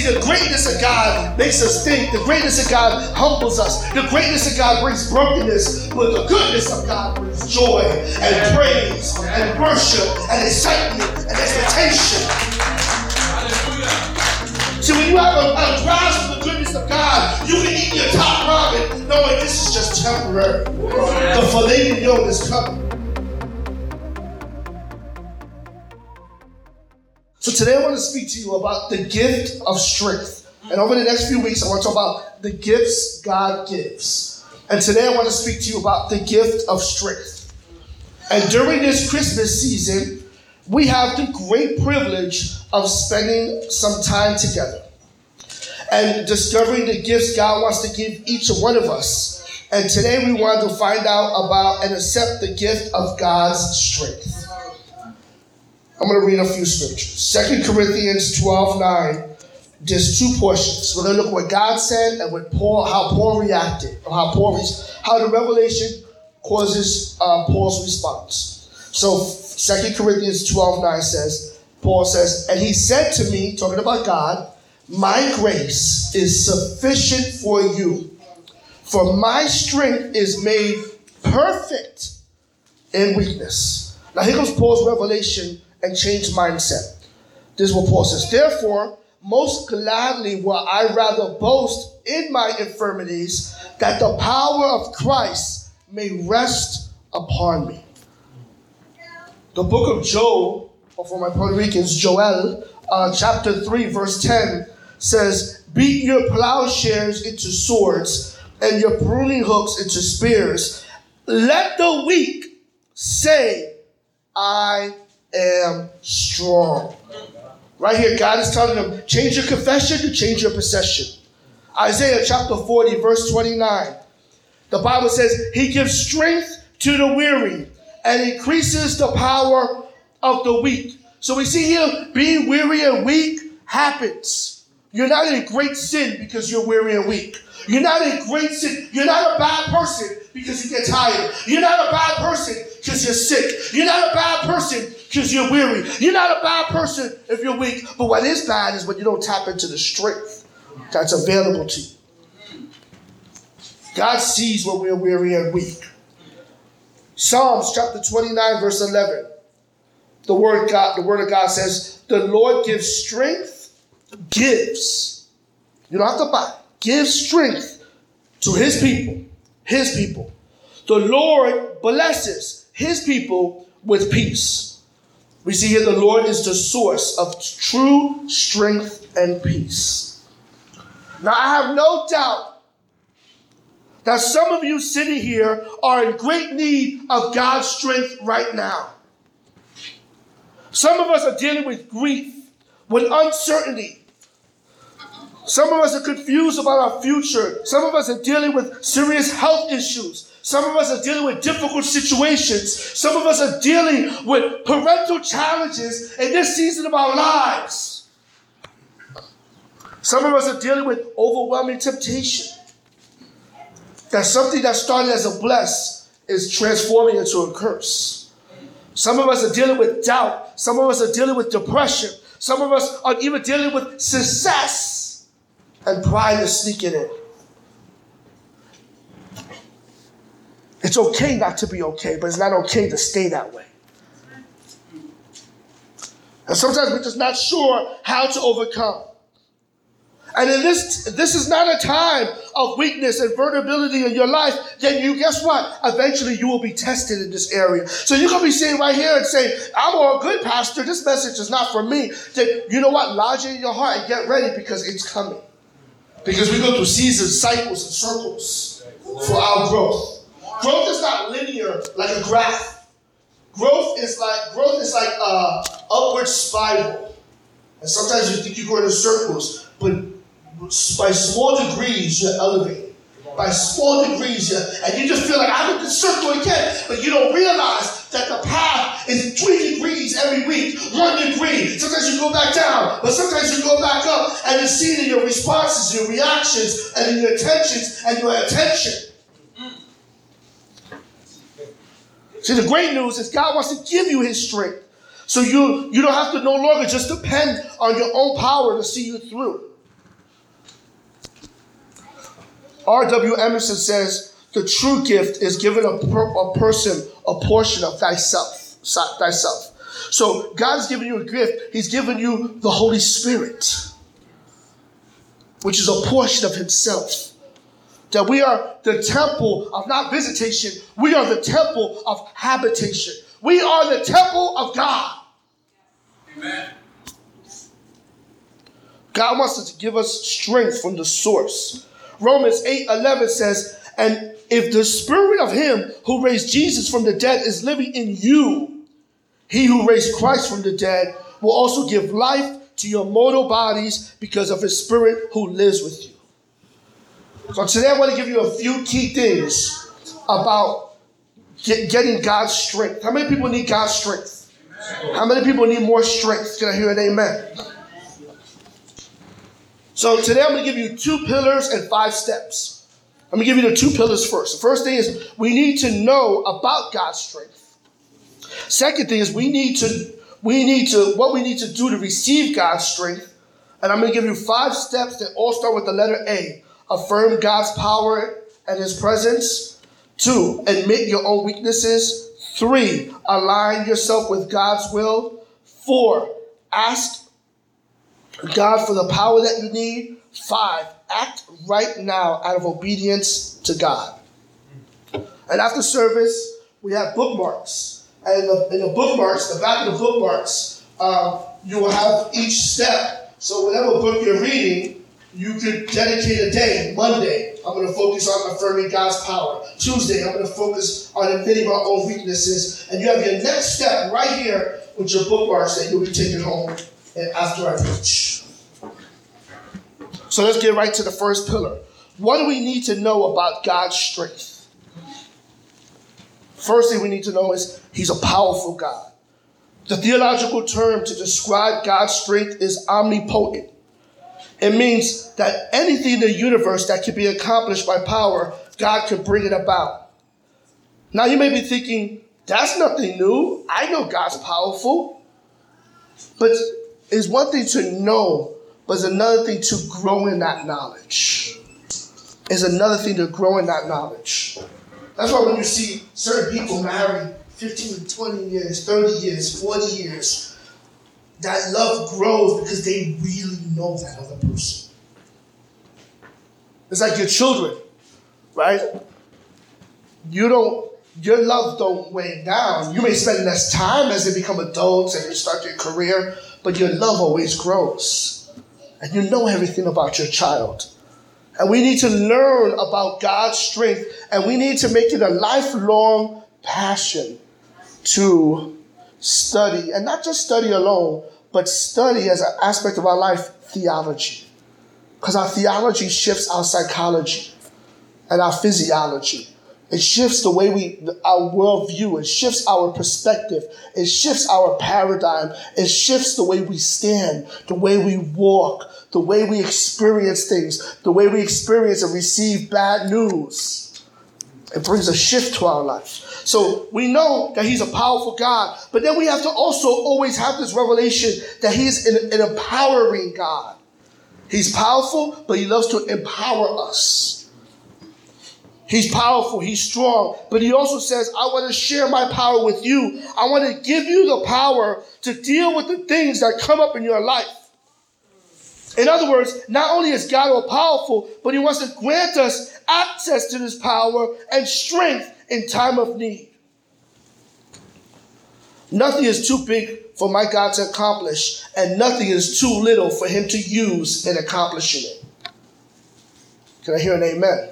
See, the greatness of God makes us think. The greatness of God humbles us. The greatness of God brings brokenness, but the goodness of God brings joy and praise and worship and excitement and expectation. See, when you have a, a grasp of the goodness of God, you can eat your top ramen knowing this is just temporary. The filet mignon is coming. So today I want to speak to you about the gift of strength. And over the next few weeks, I want to talk about the gifts God gives. And today I want to speak to you about the gift of strength. And during this Christmas season, we have the great privilege of spending some time together and discovering the gifts God wants to give each one of us. And today we want to find out about and accept the gift of God's strength. I'm going to read a few scriptures. Second Corinthians 12 9. There's two portions. We're going to look at what God said and what Paul, how Paul reacted, or how Paul, how the revelation causes uh, Paul's response. So Second Corinthians 12 9 says, Paul says, and he said to me, talking about God, my grace is sufficient for you, for my strength is made perfect in weakness. Now here comes Paul's revelation and change mindset. This is what Paul says. Therefore, most gladly will I rather boast in my infirmities that the power of Christ may rest upon me. The book of Job, or for my Puerto Ricans, Joel, uh, chapter 3, verse 10 says, Beat your plowshares into swords and your pruning hooks into spears. Let the weak say, I am strong. Right here, God is telling them, change your confession to change your possession. Isaiah chapter 40, verse 29. The Bible says, He gives strength to the weary and increases the power of the weak. So we see here, being weary and weak happens. You're not in great sin because you're weary and weak. You're not in great sin. You're not a bad person because you get tired. You're not a bad person because you're sick. You're not a bad person because you're weary. You're not a bad person if you're weak. But what is bad is when you don't tap into the strength that's available to you. God sees when we're weary and weak. Psalms chapter 29, verse 11. The word God, the word of God says, the Lord gives strength, gives. You don't have to buy. Gives strength to his people. His people. The Lord blesses his people with peace. We see here the Lord is the source of true strength and peace. Now, I have no doubt that some of you sitting here are in great need of God's strength right now. Some of us are dealing with grief, with uncertainty. Some of us are confused about our future. Some of us are dealing with serious health issues. Some of us are dealing with difficult situations. Some of us are dealing with parental challenges in this season of our lives. Some of us are dealing with overwhelming temptation. That something that started as a bless is transforming into a curse. Some of us are dealing with doubt. Some of us are dealing with depression. Some of us are even dealing with success and pride is sneaking in. It's okay not to be okay, but it's not okay to stay that way. And sometimes we're just not sure how to overcome. And in this, this is not a time of weakness and vulnerability in your life. Then you, guess what? Eventually you will be tested in this area. So you're going to be sitting right here and saying, I'm a good pastor. This message is not for me. Then you know what? Lodge it in your heart and get ready because it's coming. Because we go through seasons, cycles, and circles for our growth. Growth is not linear like a graph. Growth is like growth is like a upward spiral. And sometimes you think you go in circles, but by small degrees you're elevating. By small degrees, you're, and you just feel like I'm in the circle again, but you don't realize that the path is three degrees every week, one degree. Sometimes you go back down, but sometimes you go back up, and it's seen in your responses, your reactions, and in your attentions and your attention. See, the great news is God wants to give you His strength. So you, you don't have to no longer just depend on your own power to see you through. R.W. Emerson says, the true gift is given a, per, a person a portion of thyself. Thyself. So God's given you a gift. He's given you the Holy Spirit, which is a portion of Himself. That we are the temple of not visitation, we are the temple of habitation. We are the temple of God. Amen. God wants us to give us strength from the source. Romans 8 11 says, And if the spirit of him who raised Jesus from the dead is living in you, he who raised Christ from the dead will also give life to your mortal bodies because of his spirit who lives with you. So today I want to give you a few key things about get, getting God's strength. How many people need God's strength? How many people need more strength? Can I hear an amen? So today I'm going to give you two pillars and five steps. Let me give you the two pillars first. The first thing is we need to know about God's strength. Second thing is we need to we need to what we need to do to receive God's strength. And I'm going to give you five steps that all start with the letter A. Affirm God's power and his presence. Two, admit your own weaknesses. Three, align yourself with God's will. Four, ask God for the power that you need. Five, act right now out of obedience to God. And after service, we have bookmarks. And in the, in the bookmarks, the back of the bookmarks, um, you will have each step. So whatever book you're reading, you could dedicate a day. Monday, I'm going to focus on affirming God's power. Tuesday, I'm going to focus on admitting my own weaknesses. And you have your next step right here with your bookmarks that you'll be taking home after I preach. So let's get right to the first pillar. What do we need to know about God's strength? First thing we need to know is He's a powerful God. The theological term to describe God's strength is omnipotent. It means that anything in the universe that can be accomplished by power, God can bring it about. Now you may be thinking, that's nothing new. I know God's powerful. But it's one thing to know but it's another thing to grow in that knowledge. It's another thing to grow in that knowledge. That's why when you see certain people married 15, 20 years, 30 years, 40 years, that love grows because they really know that other person. It's like your children, right? You don't, your love don't weigh down. You may spend less time as they become adults and you start your career, but your love always grows and you know everything about your child. And we need to learn about God's strength and we need to make it a lifelong passion to study, and not just study alone, but study as an aspect of our life theology. Because our theology shifts our psychology and our physiology. It shifts the way we, our worldview. It shifts our perspective. It shifts our paradigm. It shifts the way we stand, the way we walk, the way we experience things, the way we experience and receive bad news. It brings a shift to our life. So we know that He's a powerful God, but then we have to also always have this revelation that He's an, an empowering God. He's powerful, but He loves to empower us. He's powerful, he's strong, but he also says, I want to share my power with you. I want to give you the power to deal with the things that come up in your life. In other words, not only is God all powerful, but he wants to grant us access to this power and strength in time of need. Nothing is too big for my God to accomplish, and nothing is too little for him to use in accomplishing it. Can I hear an amen?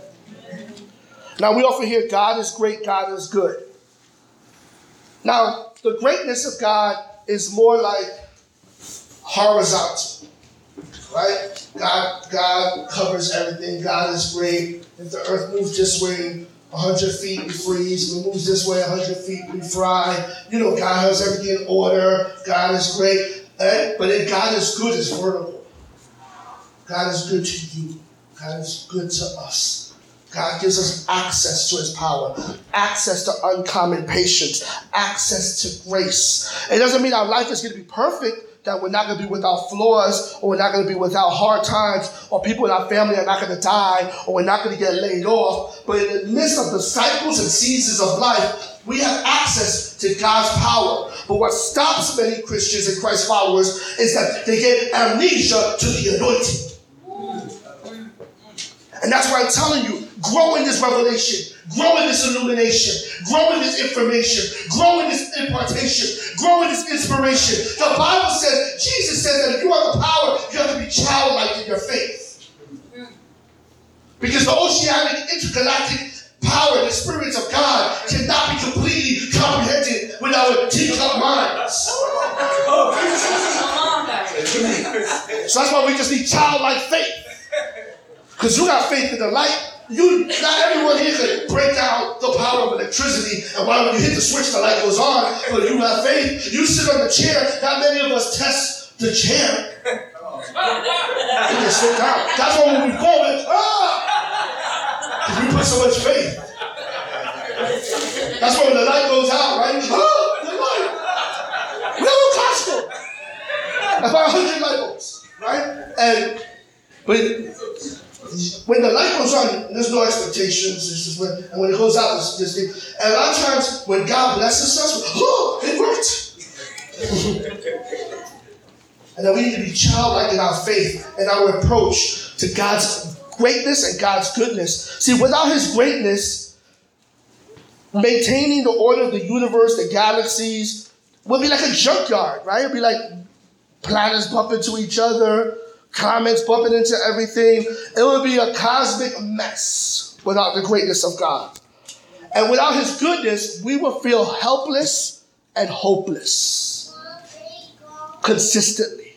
Now, we often hear God is great, God is good. Now, the greatness of God is more like horizontal, right? God, God covers everything. God is great. If the earth moves this way, 100 feet, we freeze. If it moves this way, 100 feet, we fry. You know, God has everything in order. God is great. But if God is good, it's vertical. God is good to you. God is good to us. God gives us access to his power, access to uncommon patience, access to grace. It doesn't mean our life is going to be perfect. that we're not going to be without flaws, or we're not going to be without hard times, or people in our family are not going to die, or we're not going to get laid off. But in the midst of the cycles and seasons of life, we have access to God's power. But what stops many Christians and Christ followers is that they get amnesia to the anointing. And that's why I'm telling you, grow in this revelation, grow in this illumination, grow in this information, grow in this impartation, grow in this inspiration. The Bible says, Jesus says that if you have the power, you have to be childlike in your faith. Because the oceanic intergalactic power, the experience of God cannot be completely comprehended with our teacup minds. so that's why we just need childlike faith. Because you got faith in the light. You not everyone here can break down the power of electricity, and why when you hit the switch, the light goes on. But you have faith. You sit on the chair. Not many of us test the chair. You just sit down. That's why when we fall, it, ah! We put so much faith. That's why when the light goes out, right? Ah, the light. We have a Costco. About 100 light bulbs, right? And but when the light goes on, there's no expectations. It's just when, and when it goes out, it's just And a lot of times, when God blesses us, oh, it worked. and then we need to be childlike in our faith and our approach to God's greatness and God's goodness. See, without His greatness, maintaining the order of the universe, the galaxies, would be like a junkyard, right? It'd be like planets bump into each other comets bumping into everything. It would be a cosmic mess without the greatness of God. And without His goodness, we will feel helpless and hopeless consistently.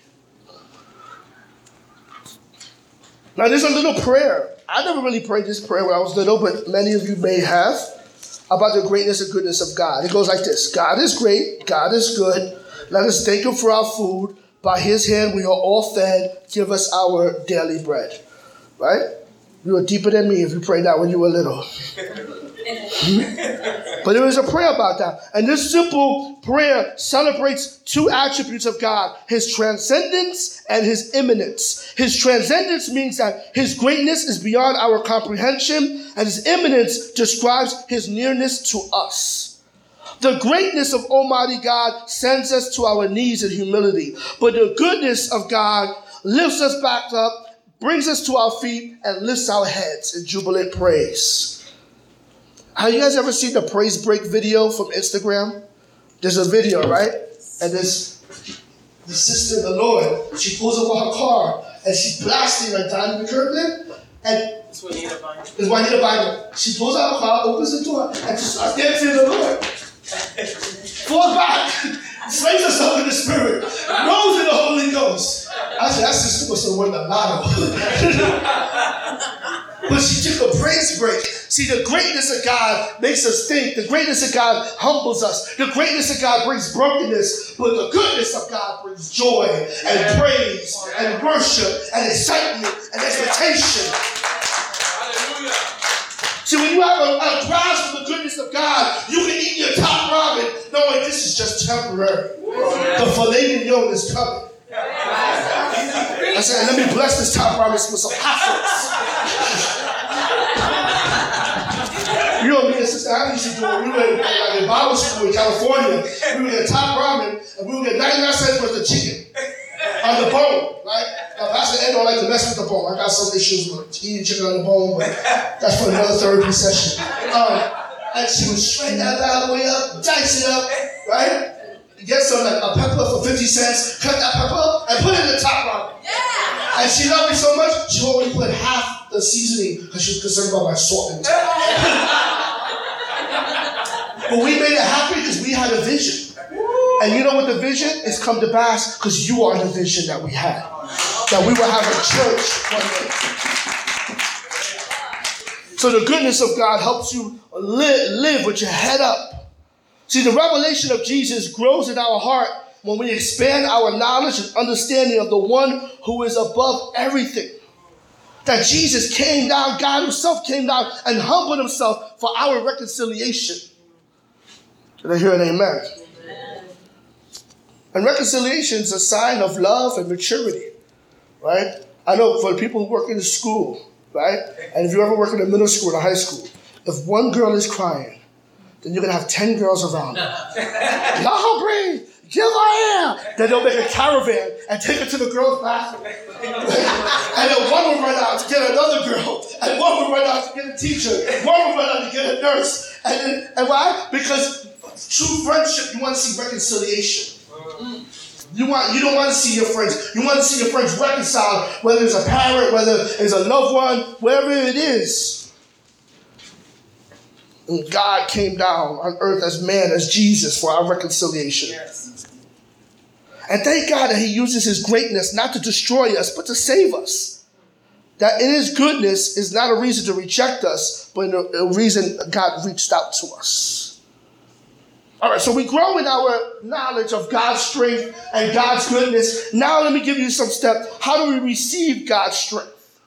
Now, there's a little prayer. I never really prayed this prayer when I was little, but many of you may have about the greatness and goodness of God. It goes like this God is great, God is good. Let us thank Him for our food by his hand we are all fed. Give us our daily bread. Right? You are deeper than me if you prayed that when you were little. but there is a prayer about that. And this simple prayer celebrates two attributes of God His transcendence and His immanence. His transcendence means that His greatness is beyond our comprehension, and His immanence describes His nearness to us. The greatness of Almighty God sends us to our knees in humility, but the goodness of God lifts us back up, brings us to our feet, and lifts our heads in jubilant praise. Have you guys ever seen the praise break video from Instagram? There's a video, right? And this the sister in the Lord, she pulls up on her car and she's blasting like Donnie McClurkin. And it's Juanita Bynum. It's Juanita Bynum. She pulls out her car, opens the door, and she starts dancing in the Lord. Falls back, slays herself in the spirit, rose in the Holy Ghost. I said, that's just supposed to win the lotto. but she took a praise break. See, the greatness of God makes us think. The greatness of God humbles us. The greatness of God brings brokenness. But the goodness of God brings joy and praise and worship and excitement and expectation. See, when you have a, a grasp of the goodness of God, you can eat your top ramen knowing this is just temporary. The filet mignon is coming. I said, let me bless this top ramen with some hot sauce. you know me and Sister Annie used to do it. We were in, like, in Bible school in California. We would get top ramen and we would get 99 cents worth of chicken on the bone? Now, Pastor Ed don't like to mess with the bone. I got some issues with eating chicken on the bone, but that's for another therapy session. Um, and she would straighten that all the way up, dice it up, right? Get some like a pepper for 50 cents, cut that pepper and put it in the top ramen. Yeah. And she loved me so much, she only put half the seasoning because she was concerned about my salt intake. but we made it happy because we had a vision. And you know what the vision is come to pass? Because you are the vision that we had that we will have a church one day. So the goodness of God helps you live, live with your head up. See, the revelation of Jesus grows in our heart when we expand our knowledge and understanding of the one who is above everything. That Jesus came down, God Himself came down and humbled Himself for our reconciliation. Did I hear an amen? amen? And reconciliation is a sign of love and maturity, right? I know for the people who work in the school, right? And if you ever work in a middle school or a high school, if one girl is crying, then you're gonna have 10 girls around. Y'all brave, give I am. Then they'll make a caravan and take her to the girls' bathroom. and then one will run out to get another girl, and one will run out to get a teacher, one will run out to get a nurse. And, then, and why? Because true friendship, you want to see reconciliation. Mm. You want you don't want to see your friends. You want to see your friends reconciled, whether it's a parent, whether it's a loved one, wherever it is. And God came down on earth as man, as Jesus, for our reconciliation. Yes. And thank God that He uses His greatness not to destroy us, but to save us. That in His goodness is not a reason to reject us, but a reason God reached out to us. All right, so we grow in our knowledge of God's strength and God's goodness. Now, let me give you some steps. How do we receive God's strength?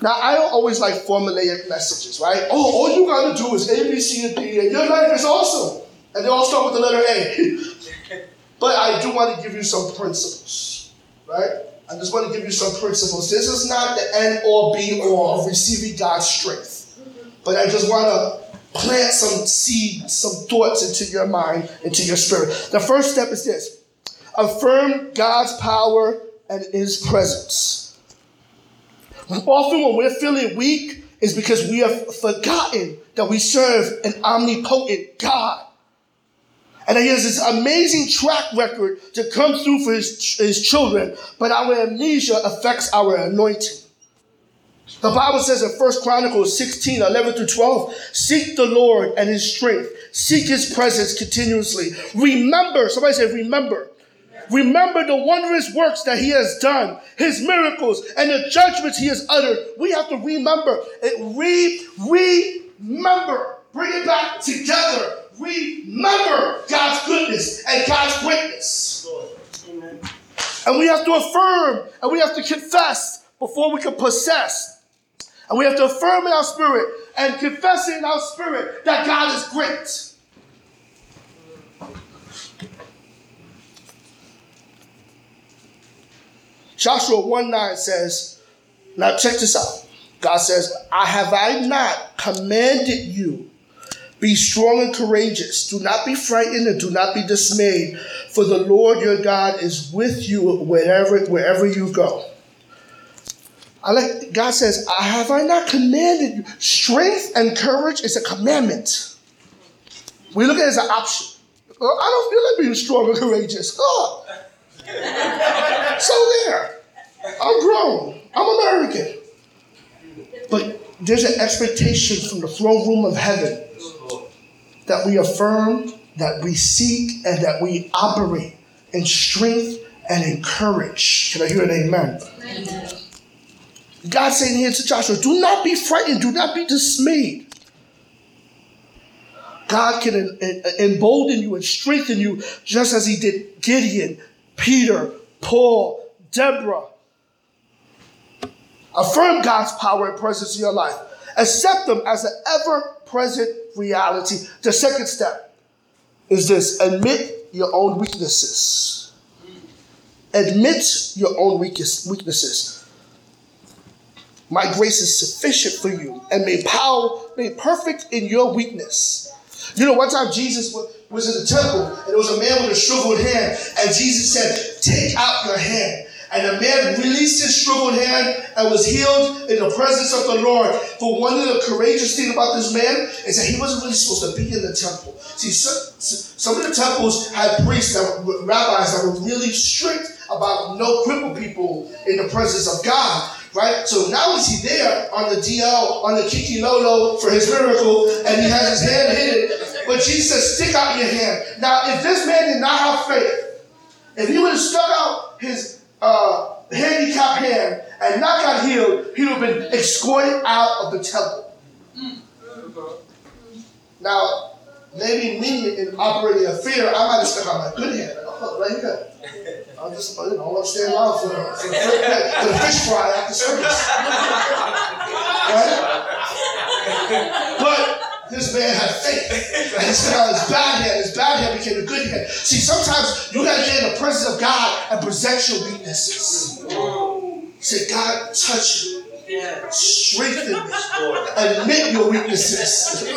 Now, I don't always like formulaic messages, right? Oh, all you got to do is A, B, C, and D, and your life is awesome. And they all start with the letter A. but I do want to give you some principles, right? I just want to give you some principles. This is not the end or be all of receiving God's strength. But I just want to plant some seeds, some thoughts into your mind, into your spirit. The first step is this affirm God's power and his presence. Often, when we're feeling weak, is because we have forgotten that we serve an omnipotent God. And he has this amazing track record to come through for his, his children, but our amnesia affects our anointing. The Bible says in 1 Chronicles 16, 11 through 12, seek the Lord and his strength. Seek his presence continuously. Remember, somebody say, remember. Remember the wondrous works that he has done, his miracles, and the judgments he has uttered. We have to remember it. Re, remember. Bring it back together. Remember God's goodness and God's greatness. And we have to affirm and we have to confess before we can possess and we have to affirm in our spirit and confess in our spirit that God is great. Joshua 1 9 says, now check this out. God says, I have I not commanded you, be strong and courageous. Do not be frightened and do not be dismayed, for the Lord your God is with you wherever, wherever you go. I like God says, have I not commanded you. Strength and courage is a commandment. We look at it as an option. Well, I don't feel like being strong and courageous. Oh. so there. I'm grown. I'm American. But there's an expectation from the throne room of heaven that we affirm, that we seek, and that we operate in strength and in courage. Can I hear an amen? amen. God saying here to Joshua, do not be frightened, do not be dismayed. God can embolden you and strengthen you just as he did Gideon, Peter, Paul, Deborah. Affirm God's power and presence in your life. Accept them as an ever present reality. The second step is this admit your own weaknesses. Admit your own weaknesses. My grace is sufficient for you and made power, made perfect in your weakness. You know, one time Jesus was in the temple and there was a man with a shriveled hand, and Jesus said, Take out your hand. And the man released his shriveled hand and was healed in the presence of the Lord. But one of the courageous things about this man is that he wasn't really supposed to be in the temple. See, some, some of the temples had priests, that rabbis that were really strict about no crippled people in the presence of God right? So now is he there on the DL, on the Kiki Lolo for his miracle, and he has his hand hidden. But Jesus says, stick out your hand. Now, if this man did not have faith, if he would have stuck out his uh, handicapped hand and not got healed, he would have been escorted out of the temple. Now, maybe me in operating a fear, I might have stuck out my good hand. Oh, right here. I'm just, you know, I'm staying around for, for, for, for the fish fry after service. right? But this man had faith. And instead of his bad hand, his bad hand became a good hand. See, sometimes you gotta get in the presence of God and present your weaknesses. Say, God, touch me. Strengthen me. Admit your weaknesses.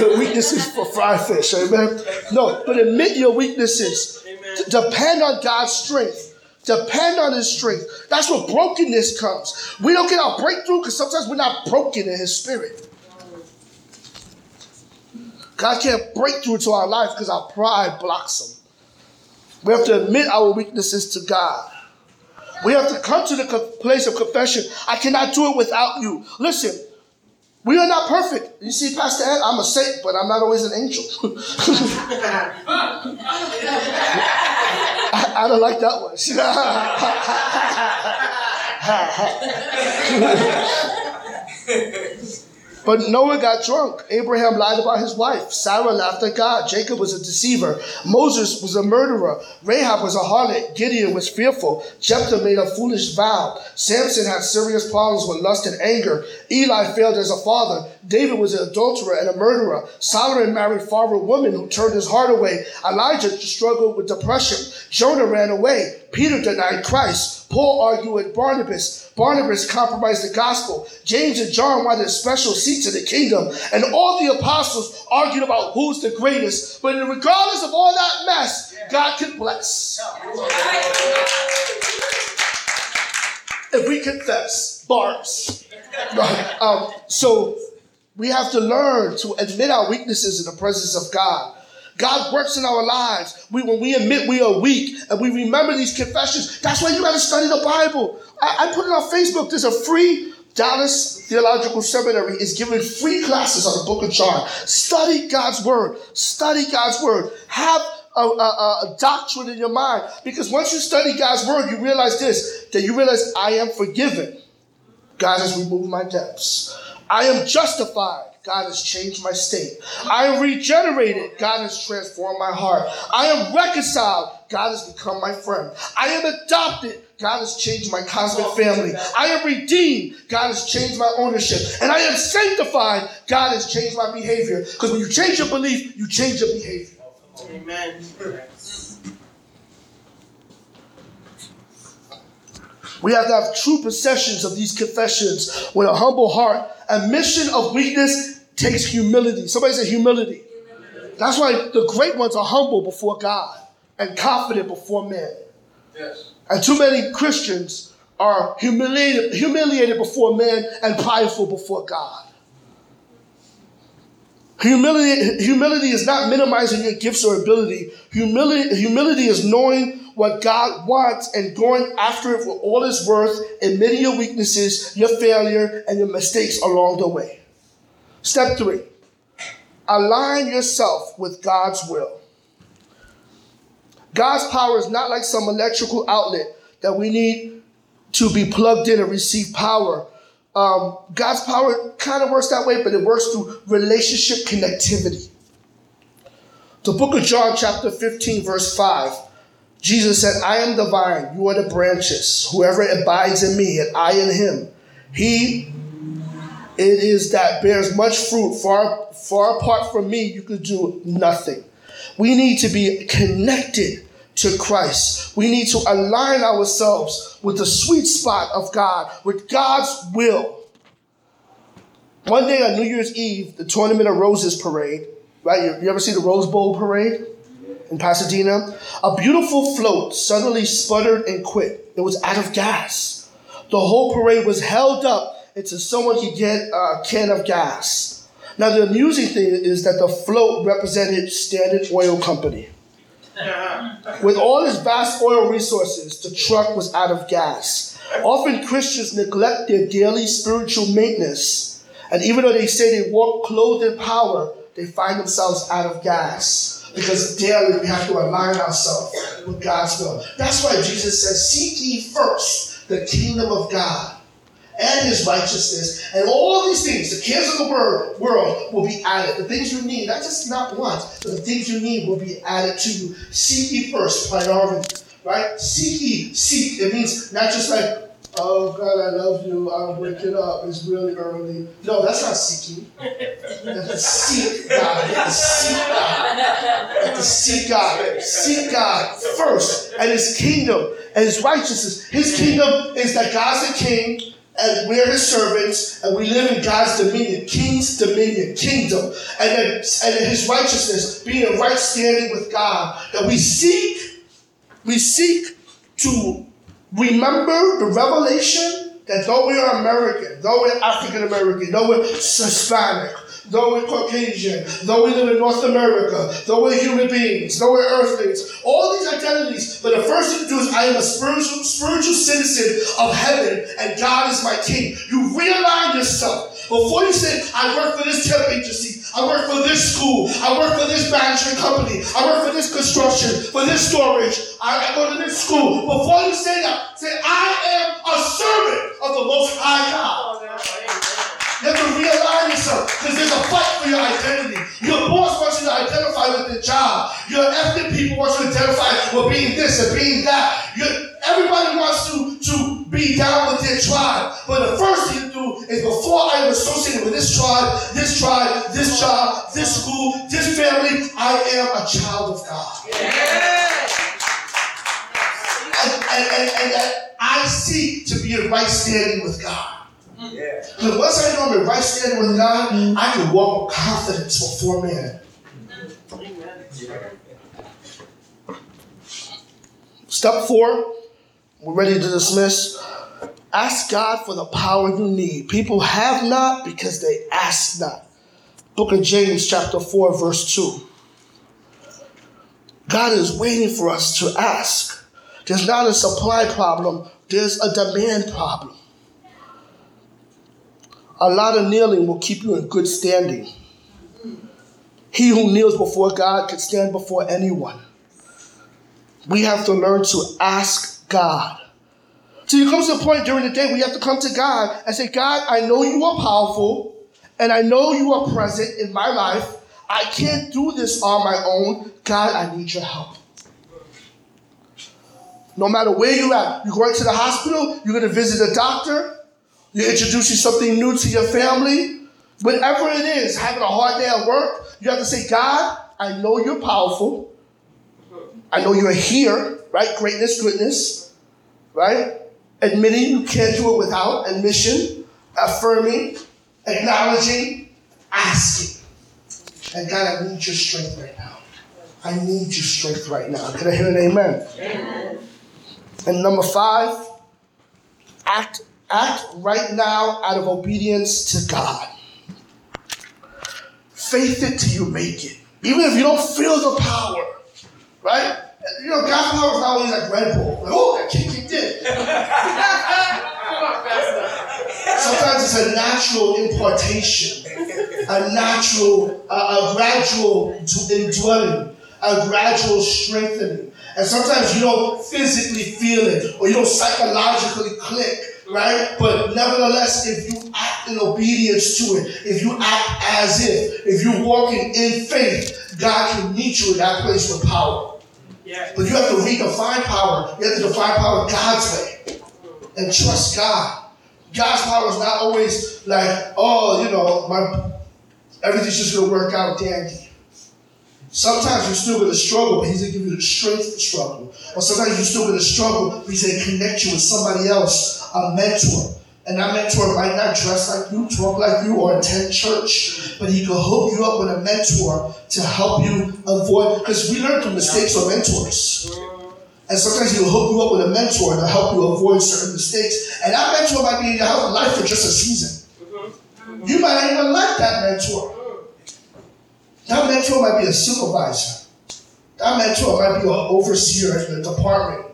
your weaknesses for fry fish, amen. No, but admit your weaknesses. Depend on God's strength. Depend on His strength. That's where brokenness comes. We don't get our breakthrough because sometimes we're not broken in His spirit. God can't break through to our life because our pride blocks Him. We have to admit our weaknesses to God. We have to come to the place of confession. I cannot do it without you. Listen, we are not perfect. You see, Pastor Ed, I'm a saint, but I'm not always an angel. I, I, don't like that one. But Noah got drunk. Abraham lied about his wife. Sarah laughed at God. Jacob was a deceiver. Moses was a murderer. Rahab was a harlot. Gideon was fearful. Jephthah made a foolish vow. Samson had serious problems with lust and anger. Eli failed as a father. David was an adulterer and a murderer. Solomon married foreign women who turned his heart away. Elijah struggled with depression. Jonah ran away. Peter denied Christ. Paul argued with Barnabas. Barnabas compromised the gospel. James and John wanted special seats in the kingdom. And all the apostles argued about who's the greatest. But regardless of all that mess, God can bless. If we confess, bars. Um, so we have to learn to admit our weaknesses in the presence of God. God works in our lives. We, when we admit we are weak and we remember these confessions, that's why you got to study the Bible. I, I put it on Facebook. There's a free Dallas Theological Seminary is giving free classes on the book of John. Study God's word. Study God's word. Have a, a, a, doctrine in your mind. Because once you study God's word, you realize this that you realize I am forgiven. God has removed my debts. I am justified. God has changed my state. I am regenerated. God has transformed my heart. I am reconciled. God has become my friend. I am adopted. God has changed my cosmic family. I am redeemed. God has changed my ownership. And I am sanctified. God has changed my behavior. Because when you change your belief, you change your behavior. Amen. We have to have true possessions of these confessions with a humble heart. Admission of weakness takes humility. Somebody say humility. humility. That's why the great ones are humble before God and confident before men. Yes. And too many Christians are humiliated, humiliated before men and prideful before God. Humility, humility is not minimizing your gifts or ability. Humility, humility is knowing what God wants and going after it for all it's worth, admitting your weaknesses, your failure, and your mistakes along the way. Step three align yourself with God's will. God's power is not like some electrical outlet that we need to be plugged in and receive power. Um, God's power kind of works that way, but it works through relationship connectivity. The book of John, chapter 15, verse 5, Jesus said, I am the vine, you are the branches. Whoever abides in me and I in him, he it is that bears much fruit. Far, far apart from me, you could do nothing. We need to be connected to Christ. We need to align ourselves with the sweet spot of God, with God's will. One day on New Year's Eve, the Tournament of Roses parade, right? You, you ever see the Rose Bowl parade in Pasadena? A beautiful float suddenly sputtered and quit. It was out of gas. The whole parade was held up until someone could get a can of gas. Now, the amusing thing is that the float represented Standard Oil Company. With all its vast oil resources, the truck was out of gas. Often Christians neglect their daily spiritual maintenance, and even though they say they walk clothed in power, they find themselves out of gas. Because daily we have to align ourselves with God's will. That's why Jesus says, Seek ye first the kingdom of God and his righteousness, and all these things, the cares of the world, world will be added. The things you need, not just not want, but the things you need will be added to you. Seek ye first, priority, right? Seek ye, seek. It means not just like Oh God, I love you. I'm waking up. It's really early. No, that's not seeking. That's seek God. You have to seek God. You have to seek God. Seek God first and His kingdom and His righteousness. His kingdom is that God's the King and we're His servants and we live in God's dominion, King's dominion, kingdom, and in, and then His righteousness, being in right standing with God. That we seek, we seek to remember the revelation that though we are American, though we're African American, though we're Hispanic, though we're Caucasian, though we live in North America, though we're human beings, though we're earthlings, all these identities. But the first thing to do is I am a spiritual, spiritual citizen of heaven, and God is my king. You realign yourself. Before you say, I work for this temp agency, I work for this school, I work for this management company, I work for this construction, for this storage, I, I go to this school. Before you say that, say, I am a servant of the Most High God. You have to realign yourself because there's a fight for your identity. Your boss wants you to identify with the job. Your ethnic people want you to identify with being this and being that. Everybody wants to, to be down with their tribe. But the first thing to do is before I am associated with this tribe, this tribe, this job, this school, this family, I am a child of God. Yeah. And, and, and, and I seek to be in right standing with God. Because once I know I'm in right standing with God, I can walk with confidence before men. Step four, we're ready to dismiss. Ask God for the power you need. People have not because they ask not. Book of James, chapter 4, verse 2. God is waiting for us to ask. There's not a supply problem, there's a demand problem. A lot of kneeling will keep you in good standing. He who kneels before God can stand before anyone. We have to learn to ask God. So you come to a point during the day you have to come to God and say, God, I know you are powerful and I know you are present in my life. I can't do this on my own. God, I need your help. No matter where you're at, you're going to the hospital, you're going to visit a doctor, you're introducing something new to your family. Whatever it is, having a hard day at work, you have to say, God, I know you're powerful. I know you're here, right? Greatness, goodness, right? Admitting you can't do it without, admission, affirming, acknowledging, asking. And God, I need your strength right now. I need your strength right now. Can I hear an amen? Amen. And number five, act Act right now out of obedience to God. Faith it till you make it. Even if you don't feel the power, right? You know, God's power is not always like Red Bull. Like, oh, that kick kicked in. Sometimes it's a natural impartation, a natural, uh, a gradual indwelling, a gradual strengthening. And sometimes you don't physically feel it or you don't psychologically click right? But nevertheless, if you act in obedience to it, if you act as if, if you're walking in faith, God can meet you in that place with power. Yeah. But you have to redefine power. You have to define power God's way and trust God. God's power is not always like, oh, you know, my everything's just gonna work out dandy. Sometimes you're still going to struggle, but He's going to give you the strength to struggle. Or sometimes you're still going to struggle, but He's going to connect you with somebody else, a mentor. And that mentor might not dress like you, talk like you, or attend church, but he could hook you up with a mentor to help you avoid, because we learn from mistakes or mentors. And sometimes he'll hook you up with a mentor to help you avoid certain mistakes. And that mentor might be in your life for just a season. You might not even like that mentor. That mentor might be a supervisor. That mentor might be an overseer in the department.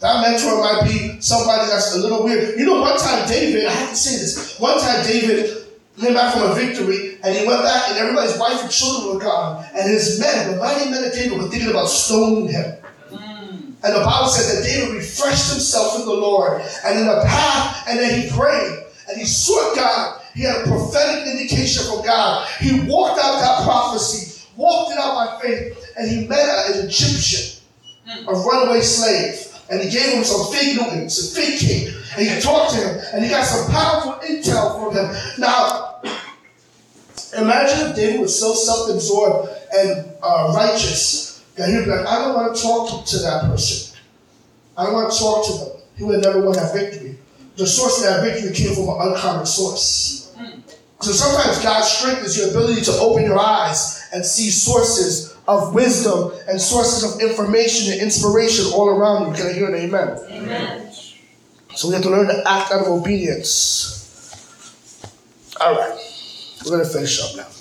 That mentor might be somebody that's a little weird. You know, one time David, I have to say this. One time David came back from a victory and he went back and everybody's wife and children were gone. And his men, the mighty men of David, were thinking about stoning him. Hmm. And the Bible says that David refreshed himself in the Lord and in the path, and then he prayed and he sought God. He had a prophetic indication from God. He walked out that prophecy, walked it out by faith, and he met an Egyptian, a runaway slave. and he gave him some fig Newtons, some fig cake, and he talked to him, and he got some powerful intel from him. Now, imagine if David was so self-absorbed and uh, righteous that he'd be like, I don't want to talk to that person. I don't want to talk to them. He would never won that victory. The source of that victory came from an uncommon source. So sometimes God's strength is your ability to open your eyes and see sources of wisdom and sources of information and inspiration all around you. Can I hear an amen? Amen. So we have to learn to act out of obedience. All right, we're going to finish up now.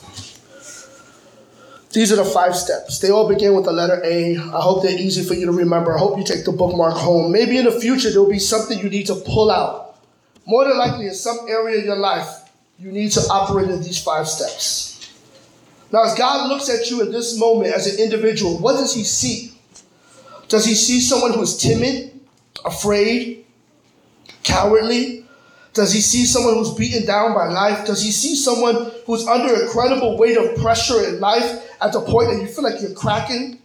These are the five steps. They all begin with the letter A. I hope they're easy for you to remember. I hope you take the bookmark home. Maybe in the future there'll be something you need to pull out. More than likely, in some area of your life, you need to operate in these five steps. Now, as God looks at you in this moment as an individual, what does He see? Does He see someone who is timid, afraid, cowardly? Does He see someone who's beaten down by life? Does He see someone who's under incredible weight of pressure in life at the point that you feel like you're cracking?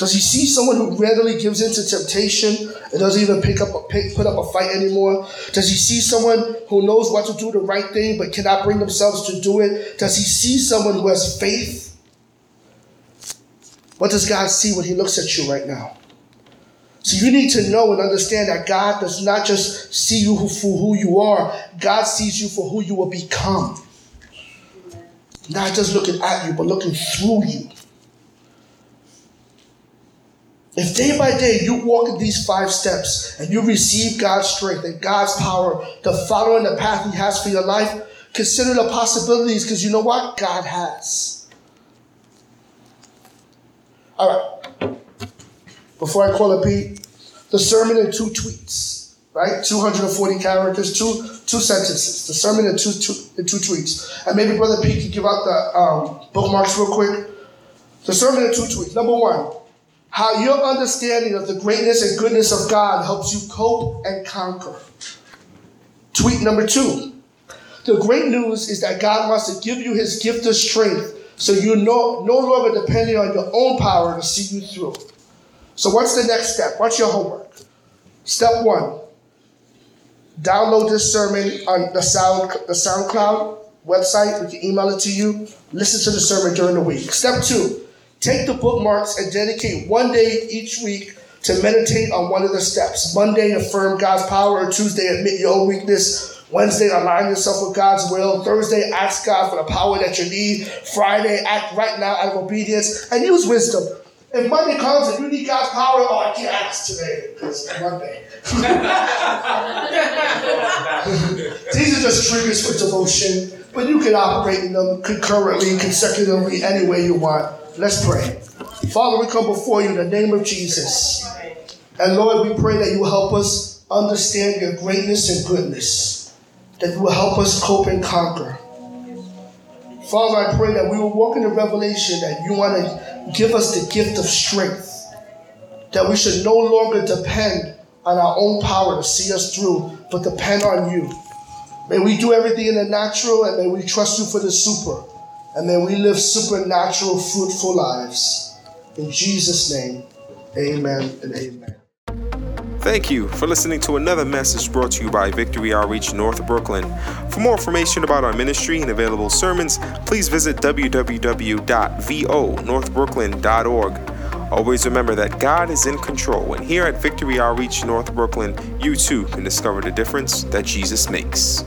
Does he see someone who readily gives in to temptation and doesn't even pick up a, pick, put up a fight anymore? Does he see someone who knows what to do the right thing but cannot bring themselves to do it? Does he see someone who has faith? What does God see when he looks at you right now? So you need to know and understand that God does not just see you for who you are, God sees you for who you will become. Not just looking at you, but looking through you. If day by day you walk in these five steps and you receive God's strength and God's power to follow in the path He has for your life, consider the possibilities because you know what? God has. All right. Before I call it Pete, the sermon in two tweets, right? 240 characters, two two sentences. The sermon in two, two, in two tweets. And maybe Brother Pete can give out the um, bookmarks real quick. The sermon in two tweets. Number one, how your understanding of the greatness and goodness of God helps you cope and conquer. Tweet number two. The great news is that God wants to give you his gift of strength so you're no, no longer depending on your own power to see you through. So, what's the next step? What's your homework? Step one download this sermon on the, Sound, the SoundCloud website. We can email it to you. Listen to the sermon during the week. Step two Take the bookmarks and dedicate one day each week to meditate on one of the steps. Monday, affirm God's power. Tuesday, admit your own weakness. Wednesday, align yourself with God's will. Thursday, ask God for the power that you need. Friday, act right now out of obedience and use wisdom. If Monday comes and you need God's power, oh, I can't ask today because it's Monday. These are just triggers for devotion, but you can operate in them concurrently, consecutively, any way you want. Let's pray. Father, we come before you in the name of Jesus. And Lord, we pray that you will help us understand your greatness and goodness, that you will help us cope and conquer. Father, I pray that we will walk in the revelation that you want to give us the gift of strength, that we should no longer depend on our own power to see us through, but depend on you. May we do everything in the natural and may we trust you for the super and may we live supernatural, fruitful lives. In Jesus' name, amen and amen. Thank you for listening to another message brought to you by Victory Outreach North Brooklyn. For more information about our ministry and available sermons, please visit www.vonorthbrooklyn.org. Always remember that God is in control, and here at Victory Outreach North Brooklyn, you too can discover the difference that Jesus makes.